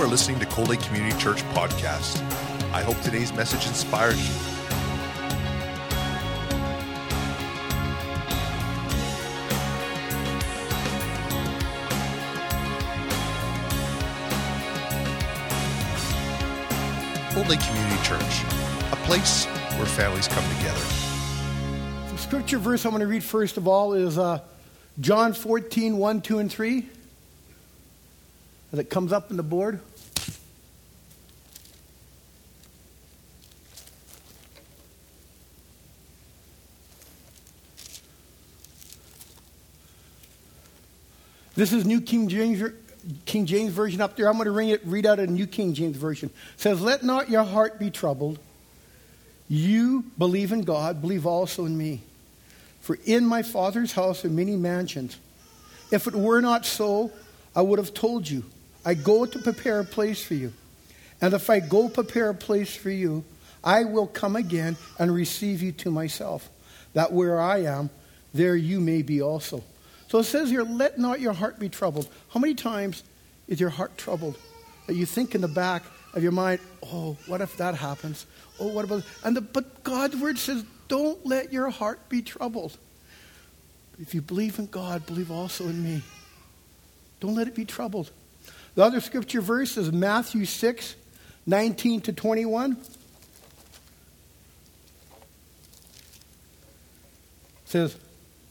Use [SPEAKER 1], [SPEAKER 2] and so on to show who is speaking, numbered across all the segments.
[SPEAKER 1] are listening to Cold Lake Community Church podcast. I hope today's message inspires you. Cold Lake Community Church, a place where families come together.
[SPEAKER 2] The scripture verse I'm going to read first of all is uh, John 14, 1, 2, and 3. As it comes up in the board. This is New King James, King James Version up there. I'm going to read, out a New King James Version. It says, Let not your heart be troubled. You believe in God, believe also in me. For in my Father's house are many mansions. If it were not so, I would have told you. I go to prepare a place for you. And if I go prepare a place for you, I will come again and receive you to myself, that where I am, there you may be also. So it says here, let not your heart be troubled. How many times is your heart troubled? That you think in the back of your mind, oh, what if that happens? Oh, what about and the, but God's word says, don't let your heart be troubled. If you believe in God, believe also in me. Don't let it be troubled. The other scripture verse is Matthew 6, 19 to 21. It says,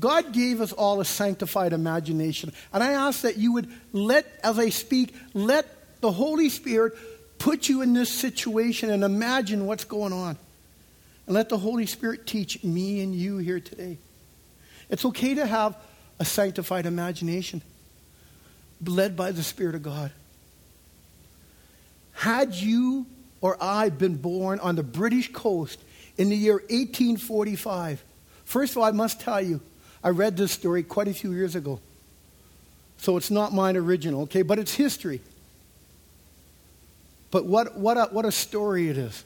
[SPEAKER 2] God gave us all a sanctified imagination. And I ask that you would let, as I speak, let the Holy Spirit put you in this situation and imagine what's going on. And let the Holy Spirit teach me and you here today. It's okay to have a sanctified imagination, led by the Spirit of God. Had you or I been born on the British coast in the year 1845, first of all, I must tell you, I read this story quite a few years ago. So it's not mine original, okay, but it's history. But what, what, a, what a story it is.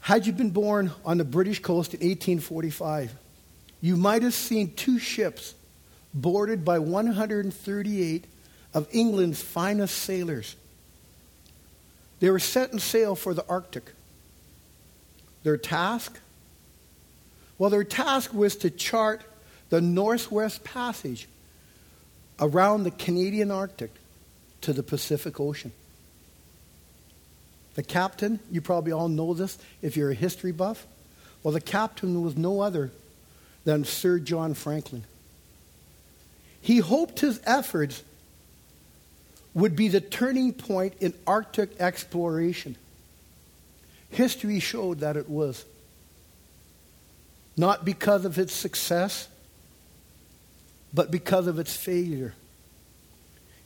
[SPEAKER 2] Had you been born on the British coast in 1845, you might have seen two ships boarded by 138 of England's finest sailors. They were setting sail for the Arctic. Their task? Well, their task was to chart the Northwest Passage around the Canadian Arctic to the Pacific Ocean. The captain, you probably all know this if you're a history buff. Well, the captain was no other than Sir John Franklin. He hoped his efforts would be the turning point in Arctic exploration. History showed that it was. Not because of its success, but because of its failure.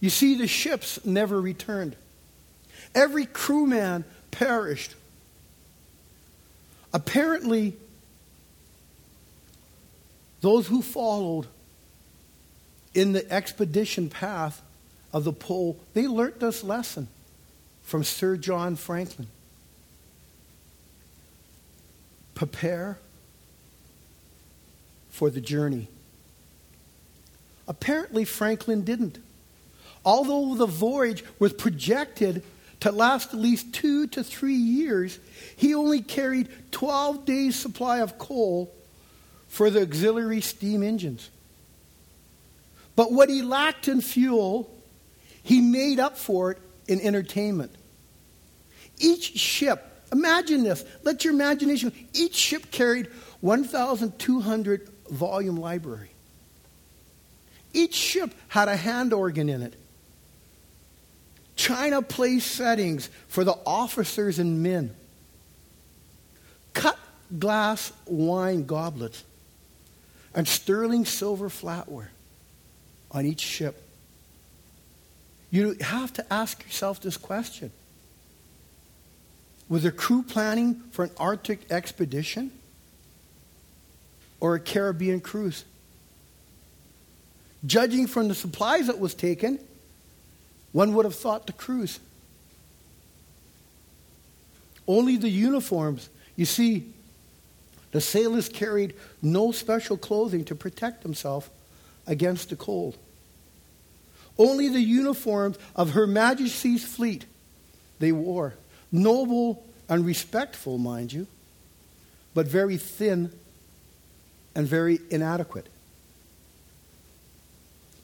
[SPEAKER 2] You see, the ships never returned. Every crewman perished. Apparently, those who followed in the expedition path of the pole, they learnt this lesson from Sir John Franklin. Prepare for the journey. Apparently, Franklin didn't. Although the voyage was projected to last at least two to three years, he only carried 12 days' supply of coal for the auxiliary steam engines. But what he lacked in fuel, he made up for it in entertainment. Each ship, imagine this, let your imagination, each ship carried 1,200 volume library. Each ship had a hand organ in it. China place settings for the officers and men. Cut glass wine goblets and sterling silver flatware on each ship. You have to ask yourself this question Was the crew planning for an Arctic expedition or a Caribbean cruise? Judging from the supplies that was taken, one would have thought the cruise. Only the uniforms. You see, the sailors carried no special clothing to protect themselves against the cold. Only the uniforms of Her Majesty's fleet they wore. Noble and respectful, mind you, but very thin and very inadequate.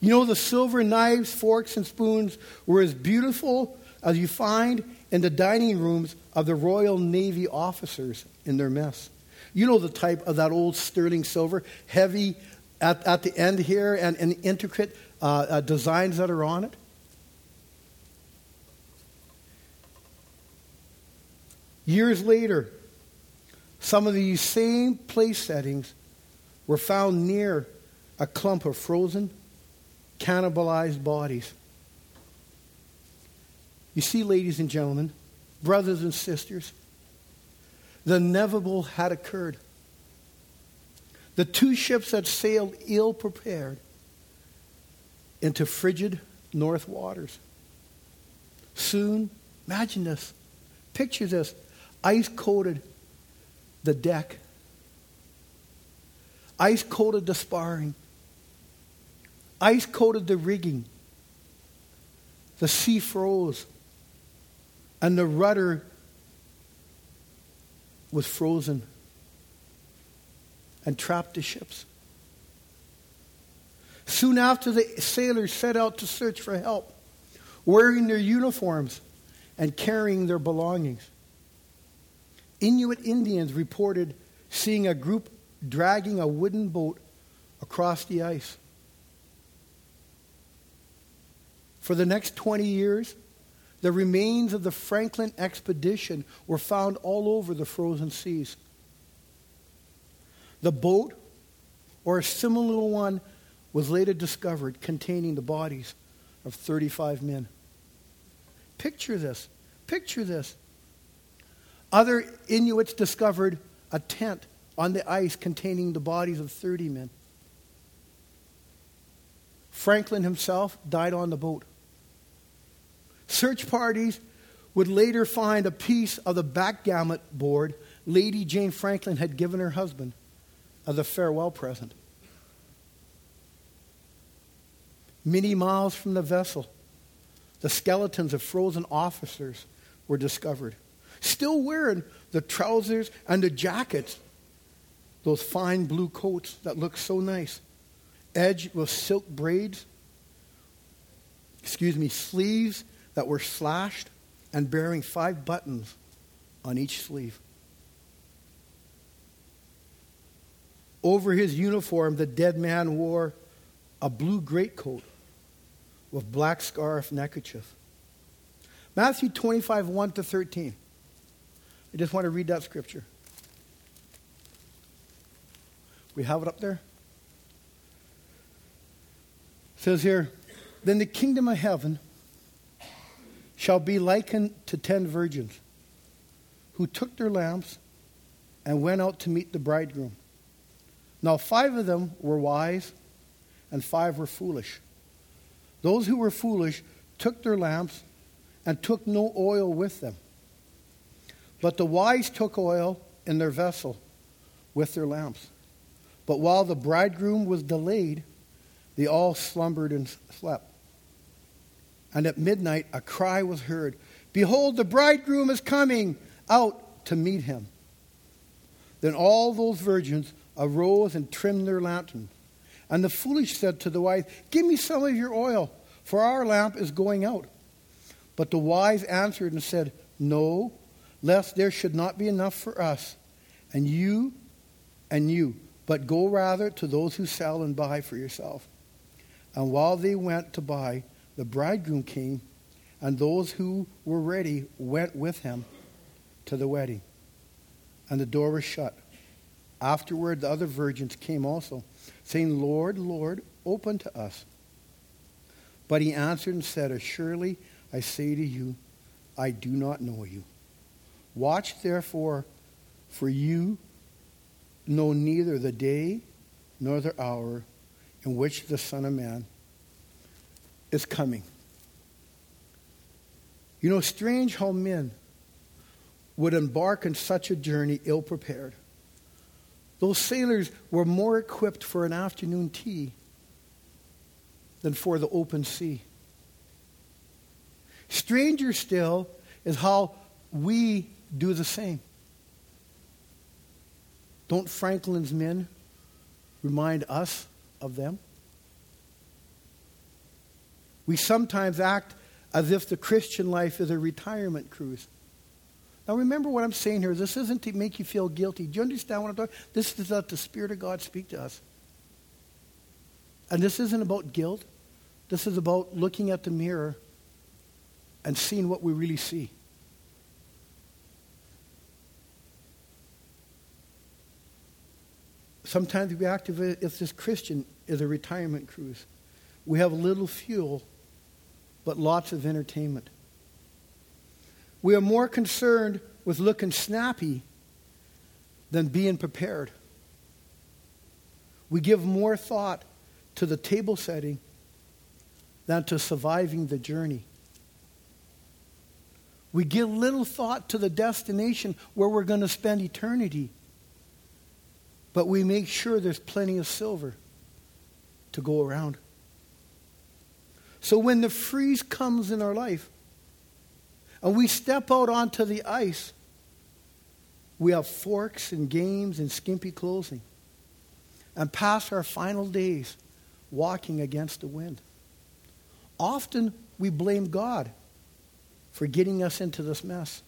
[SPEAKER 2] You know, the silver knives, forks, and spoons were as beautiful as you find in the dining rooms of the Royal Navy officers in their mess. You know the type of that old sterling silver, heavy at, at the end here, and, and intricate uh, uh, designs that are on it. Years later, some of these same place settings were found near a clump of frozen cannibalized bodies. You see, ladies and gentlemen, brothers and sisters, the inevitable had occurred. The two ships had sailed ill prepared into frigid north waters. Soon, imagine this, picture this ice coated the deck, ice coated the sparring, Ice coated the rigging. The sea froze. And the rudder was frozen and trapped the ships. Soon after, the sailors set out to search for help, wearing their uniforms and carrying their belongings. Inuit Indians reported seeing a group dragging a wooden boat across the ice. For the next 20 years, the remains of the Franklin expedition were found all over the frozen seas. The boat, or a similar one, was later discovered containing the bodies of 35 men. Picture this. Picture this. Other Inuits discovered a tent on the ice containing the bodies of 30 men. Franklin himself died on the boat. Search parties would later find a piece of the backgammon board Lady Jane Franklin had given her husband as a farewell present. Many miles from the vessel, the skeletons of frozen officers were discovered, still wearing the trousers and the jackets, those fine blue coats that look so nice, edged with silk braids, excuse me, sleeves that were slashed and bearing five buttons on each sleeve. Over his uniform, the dead man wore a blue greatcoat with black scarf neckerchief. Matthew 25, 1 to 13. I just want to read that scripture. We have it up there. It says here, Then the kingdom of heaven shall be likened to ten virgins who took their lamps and went out to meet the bridegroom. Now, five of them were wise, and five were foolish. Those who were foolish took their lamps and took no oil with them. But the wise took oil in their vessel with their lamps. But while the bridegroom was delayed, they all slumbered and slept. And at midnight a cry was heard Behold, the bridegroom is coming out to meet him. Then all those virgins arose and trimmed their lanterns. And the foolish said to the wise, Give me some of your oil, for our lamp is going out. But the wise answered and said, No, lest there should not be enough for us, and you and you, but go rather to those who sell and buy for yourself. And while they went to buy, the bridegroom came, and those who were ready went with him to the wedding. And the door was shut. Afterward, the other virgins came also, saying, Lord, Lord, open to us. But he answered and said, Assuredly, I say to you, I do not know you. Watch therefore, for you know neither the day nor the hour in which the Son of Man is coming. You know, strange how men would embark on such a journey ill prepared. Those sailors were more equipped for an afternoon tea than for the open sea. Stranger still is how we do the same. Don't Franklin's men remind us of them? We sometimes act as if the Christian life is a retirement cruise. Now remember what I'm saying here. This isn't to make you feel guilty. Do you understand what I'm talking? This is let the Spirit of God speak to us. And this isn't about guilt. This is about looking at the mirror and seeing what we really see. Sometimes we act as if this Christian is a retirement cruise. We have little fuel, but lots of entertainment. We are more concerned with looking snappy than being prepared. We give more thought to the table setting than to surviving the journey. We give little thought to the destination where we're going to spend eternity, but we make sure there's plenty of silver to go around. So when the freeze comes in our life and we step out onto the ice, we have forks and games and skimpy clothing and pass our final days walking against the wind. Often we blame God for getting us into this mess.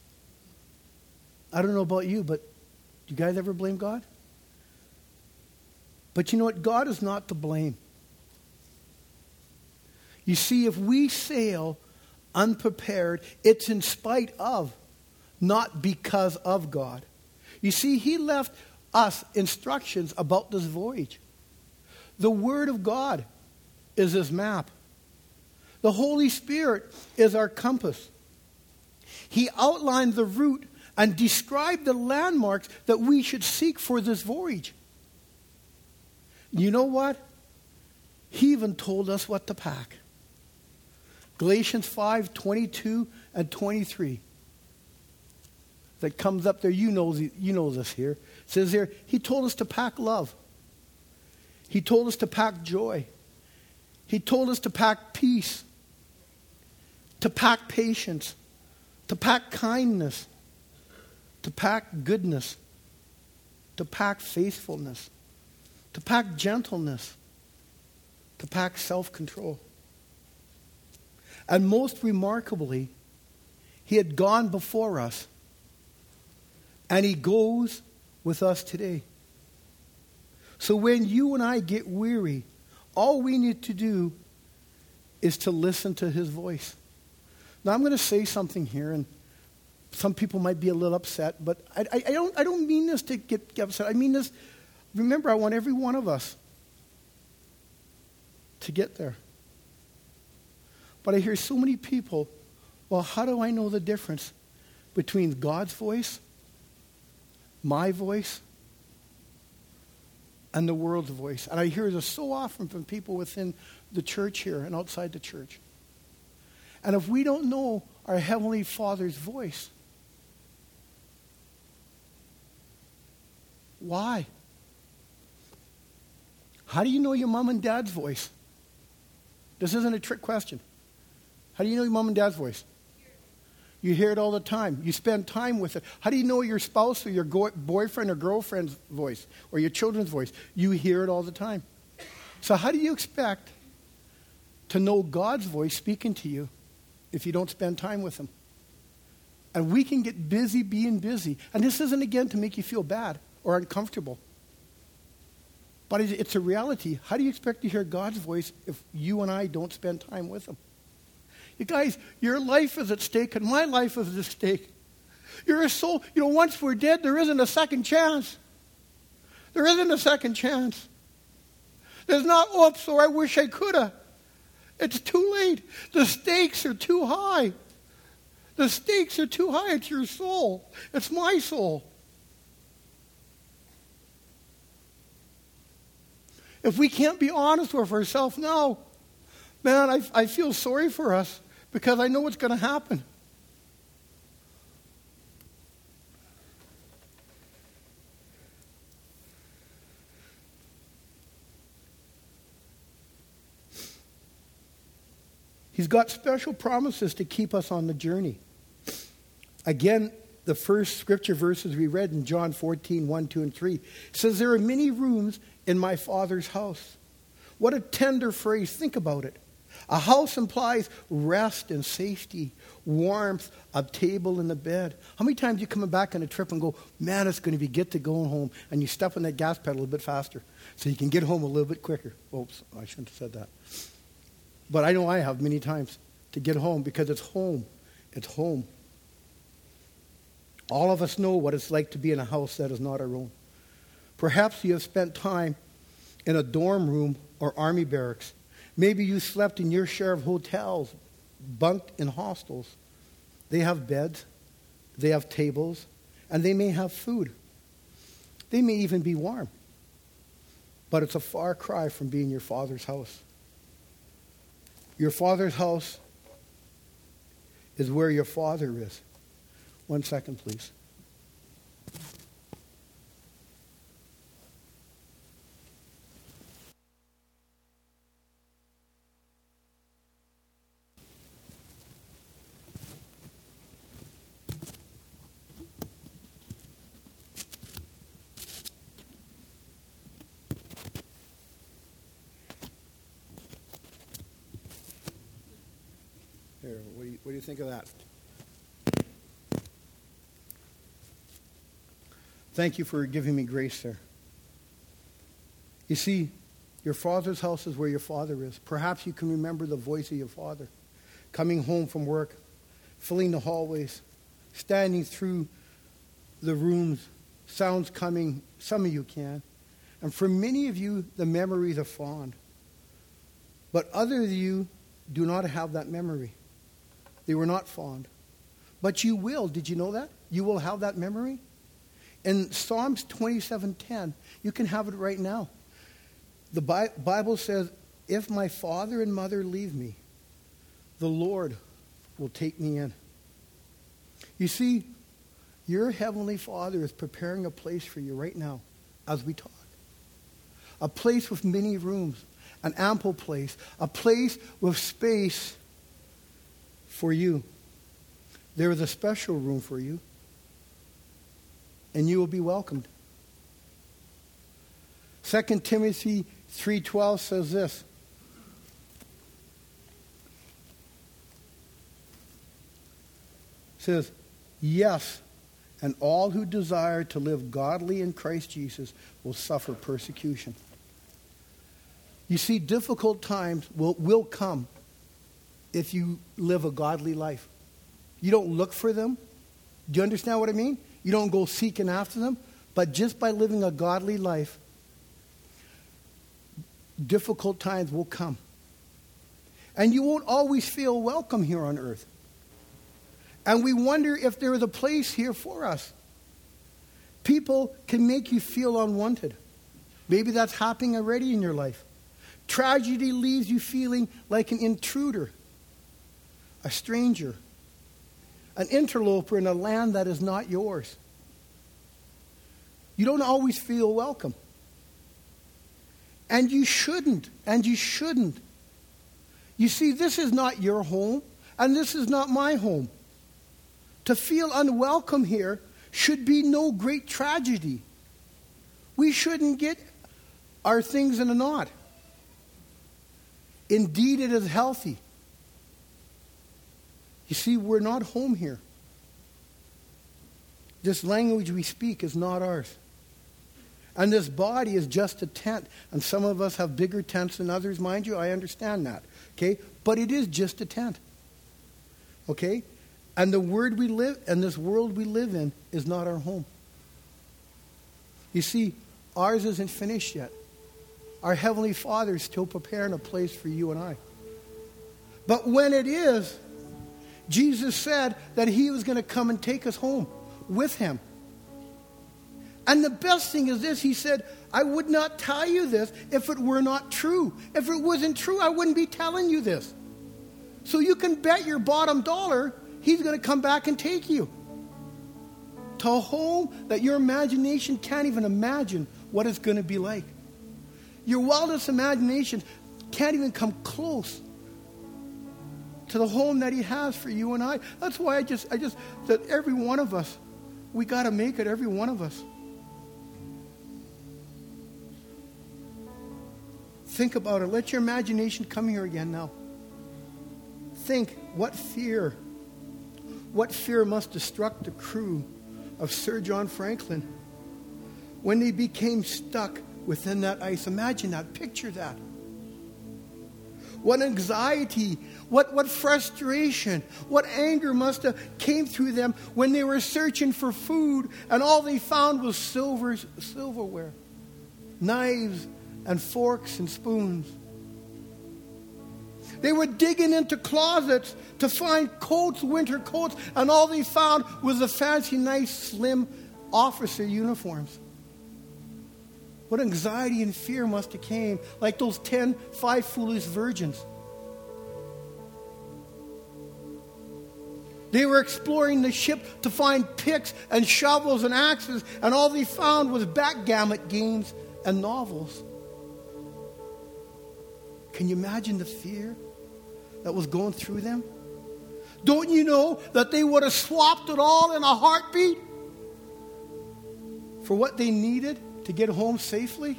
[SPEAKER 2] I don't know about you, but do you guys ever blame God? But you know what? God is not to blame. You see, if we sail unprepared, it's in spite of, not because of God. You see, He left us instructions about this voyage. The Word of God is His map, the Holy Spirit is our compass. He outlined the route and described the landmarks that we should seek for this voyage. You know what? He even told us what to pack. Galatians 5 22 and 23. That comes up there, you know, you know this here. It says here, He told us to pack love. He told us to pack joy. He told us to pack peace, to pack patience, to pack kindness, to pack goodness, to pack faithfulness, to pack gentleness, to pack self control. And most remarkably, he had gone before us, and he goes with us today. So when you and I get weary, all we need to do is to listen to his voice. Now, I'm going to say something here, and some people might be a little upset, but I, I, I don't, I don't mean this to get, get upset. I mean this, remember, I want every one of us to get there. But I hear so many people, well, how do I know the difference between God's voice, my voice, and the world's voice? And I hear this so often from people within the church here and outside the church. And if we don't know our Heavenly Father's voice, why? How do you know your mom and dad's voice? This isn't a trick question. How do you know your mom and dad's voice? You hear it all the time. You spend time with it. How do you know your spouse or your go- boyfriend or girlfriend's voice or your children's voice? You hear it all the time. So, how do you expect to know God's voice speaking to you if you don't spend time with Him? And we can get busy being busy. And this isn't, again, to make you feel bad or uncomfortable. But it's a reality. How do you expect to hear God's voice if you and I don't spend time with Him? You guys, your life is at stake and my life is at stake. You're a soul. You know, once we're dead, there isn't a second chance. There isn't a second chance. There's not, oh, oops, or I wish I could have. It's too late. The stakes are too high. The stakes are too high. It's your soul. It's my soul. If we can't be honest with ourselves no. man, I, I feel sorry for us because I know what's going to happen. He's got special promises to keep us on the journey. Again, the first scripture verses we read in John 14, 1, 2, and 3 says, There are many rooms in my Father's house. What a tender phrase. Think about it. A house implies rest and safety, warmth, a table and a bed. How many times you coming back on a trip and go, man, it's going to be good to go home, and you step on that gas pedal a little bit faster so you can get home a little bit quicker. Oops, I shouldn't have said that. But I know I have many times to get home because it's home. It's home. All of us know what it's like to be in a house that is not our own. Perhaps you have spent time in a dorm room or army barracks. Maybe you slept in your share of hotels, bunked in hostels. They have beds, they have tables, and they may have food. They may even be warm. But it's a far cry from being your father's house. Your father's house is where your father is. One second, please. Here, what do you, what do you think of that? Thank you for giving me grace there. You see, your father's house is where your father is. Perhaps you can remember the voice of your father coming home from work, filling the hallways, standing through the rooms, sounds coming. Some of you can. And for many of you, the memories are fond. But others of you do not have that memory. They were not fond. But you will. Did you know that? You will have that memory. In Psalms 27:10, you can have it right now. The Bible says, "If my father and mother leave me, the Lord will take me in." You see, your heavenly Father is preparing a place for you right now as we talk. A place with many rooms, an ample place, a place with space for you. There is a special room for you, and you will be welcomed. 2 Timothy 3:12 says this. Says, "Yes, and all who desire to live godly in Christ Jesus will suffer persecution." You see, difficult times will, will come if you live a godly life. You don't look for them. Do you understand what I mean? You don't go seeking after them. But just by living a godly life, difficult times will come. And you won't always feel welcome here on earth. And we wonder if there is a place here for us. People can make you feel unwanted. Maybe that's happening already in your life. Tragedy leaves you feeling like an intruder a stranger, an interloper in a land that is not yours. You don't always feel welcome. And you shouldn't, and you shouldn't. You see, this is not your home, and this is not my home. To feel unwelcome here should be no great tragedy. We shouldn't get our things in a knot. Indeed, it is healthy you see, we're not home here. This language we speak is not ours. And this body is just a tent. And some of us have bigger tents than others, mind you. I understand that. Okay? But it is just a tent. Okay? And the word we live and this world we live in is not our home. You see, ours isn't finished yet. Our Heavenly Father is still preparing a place for you and I. But when it is, Jesus said that he was going to come and take us home with him. And the best thing is this He said, I would not tell you this if it were not true. If it wasn't true, I wouldn't be telling you this. So you can bet your bottom dollar He's going to come back and take you to a home that your imagination can't even imagine what it's going to be like. Your wildest imagination can't even come close to the home that he has for you and I. That's why I just I just that every one of us we got to make it every one of us. Think about it. Let your imagination come here again now. Think what fear, what fear must have struck the crew of Sir John Franklin when they became stuck within that ice. Imagine that. Picture that. What anxiety, what, what frustration, what anger must have came through them when they were searching for food and all they found was silver, silverware, knives, and forks and spoons. They were digging into closets to find coats, winter coats, and all they found was the fancy, nice, slim officer uniforms. What anxiety and fear must have came, like those ten five foolish virgins. They were exploring the ship to find picks and shovels and axes, and all they found was backgammon games and novels. Can you imagine the fear that was going through them? Don't you know that they would have swapped it all in a heartbeat for what they needed to get home safely?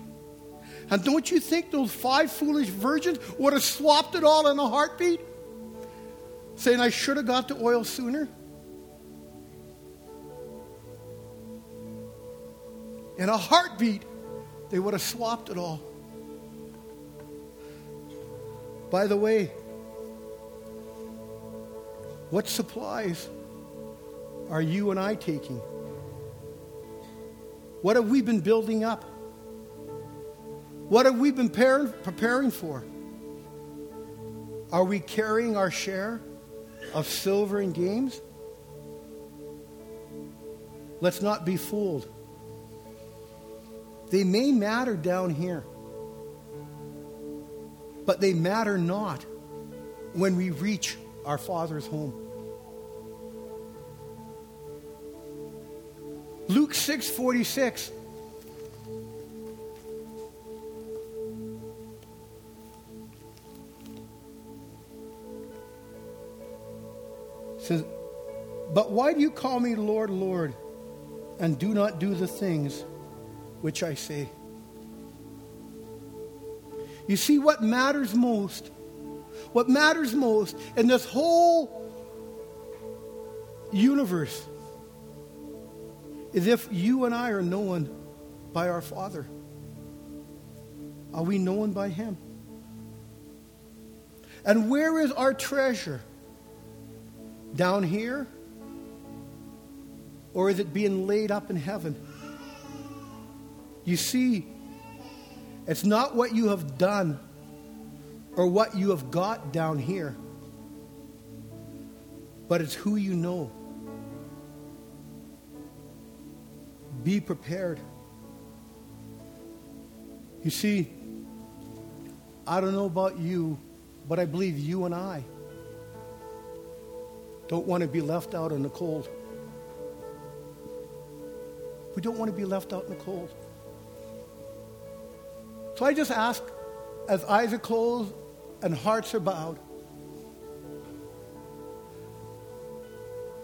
[SPEAKER 2] And don't you think those five foolish virgins would have swapped it all in a heartbeat? Saying, I should have got the oil sooner? In a heartbeat, they would have swapped it all. By the way, what supplies are you and I taking? What have we been building up? What have we been preparing for? Are we carrying our share of silver and games? Let's not be fooled. They may matter down here but they matter not when we reach our Father's home. Luke 6 46. says, But why do you call me Lord, Lord, and do not do the things which I say? You see, what matters most, what matters most in this whole universe is if you and I are known by our Father. Are we known by Him? And where is our treasure? Down here? Or is it being laid up in heaven? You see, it's not what you have done or what you have got down here, but it's who you know. Be prepared. You see, I don't know about you, but I believe you and I don't want to be left out in the cold. We don't want to be left out in the cold. So I just ask, as eyes are closed and hearts are bowed,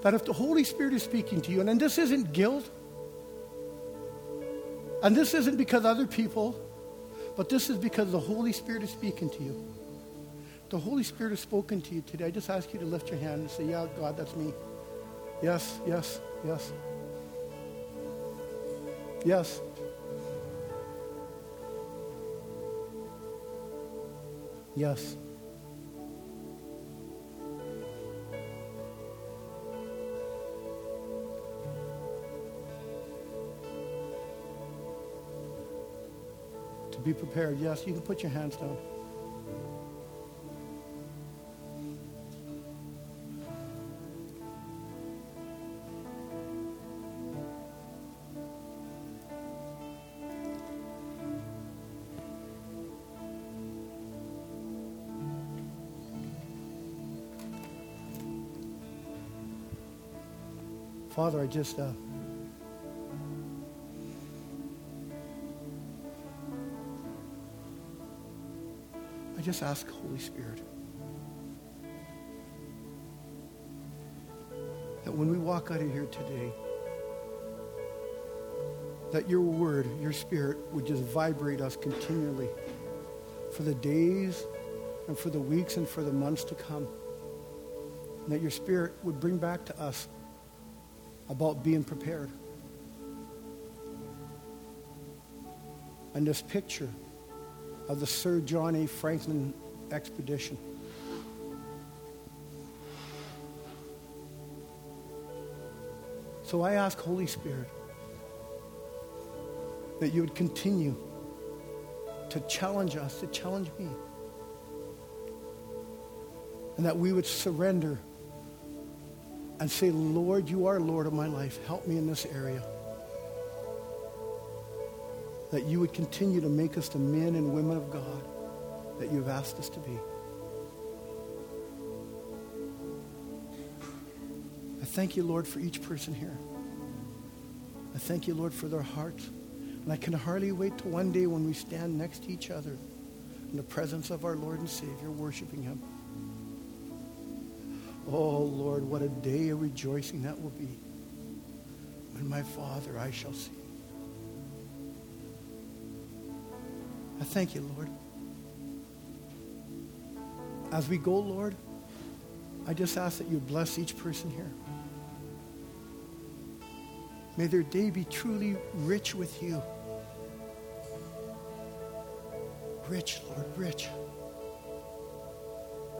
[SPEAKER 2] that if the Holy Spirit is speaking to you, and, this isn't guilt, and this isn't because other people, but this is because the Holy Spirit is speaking to you. The Holy Spirit has spoken to you today. I just ask you to lift your hand and say, Yeah, God, that's me. Yes, yes, yes. Yes. Yes. Be prepared. Yes, you can put your hands down. Father, I just uh, just ask, Holy Spirit, that when we walk out of here today, that your word, your spirit would just vibrate us continually for the days and for the weeks and for the months to come. And that your spirit would bring back to us about being prepared. And this picture of the Sir John A. Franklin expedition. So I ask, Holy Spirit, that you would continue to challenge us, to challenge me, and that we would surrender and say, Lord, you are Lord of my life. Help me in this area. That you would continue to make us the men and women of God that you have asked us to be. I thank you, Lord, for each person here. I thank you, Lord, for their hearts. And I can hardly wait till one day when we stand next to each other in the presence of our Lord and Savior, worshiping him. Oh, Lord, what a day of rejoicing that will be when my Father I shall see. I thank you, Lord. As we go, Lord, I just ask that you bless each person here. May their day be truly rich with you. Rich, Lord, rich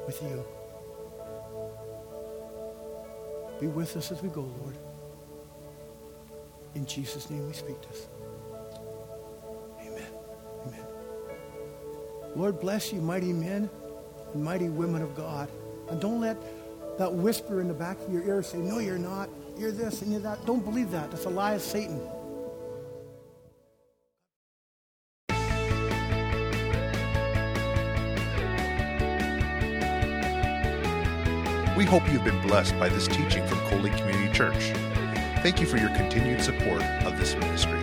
[SPEAKER 2] with you. Be with us as we go, Lord. In Jesus' name we speak this. Lord bless you, mighty men and mighty women of God. And don't let that whisper in the back of your ear say, No, you're not. You're this and you're that. Don't believe that. That's a lie of Satan.
[SPEAKER 1] We hope you've been blessed by this teaching from Cold Lake Community Church. Thank you for your continued support of this ministry.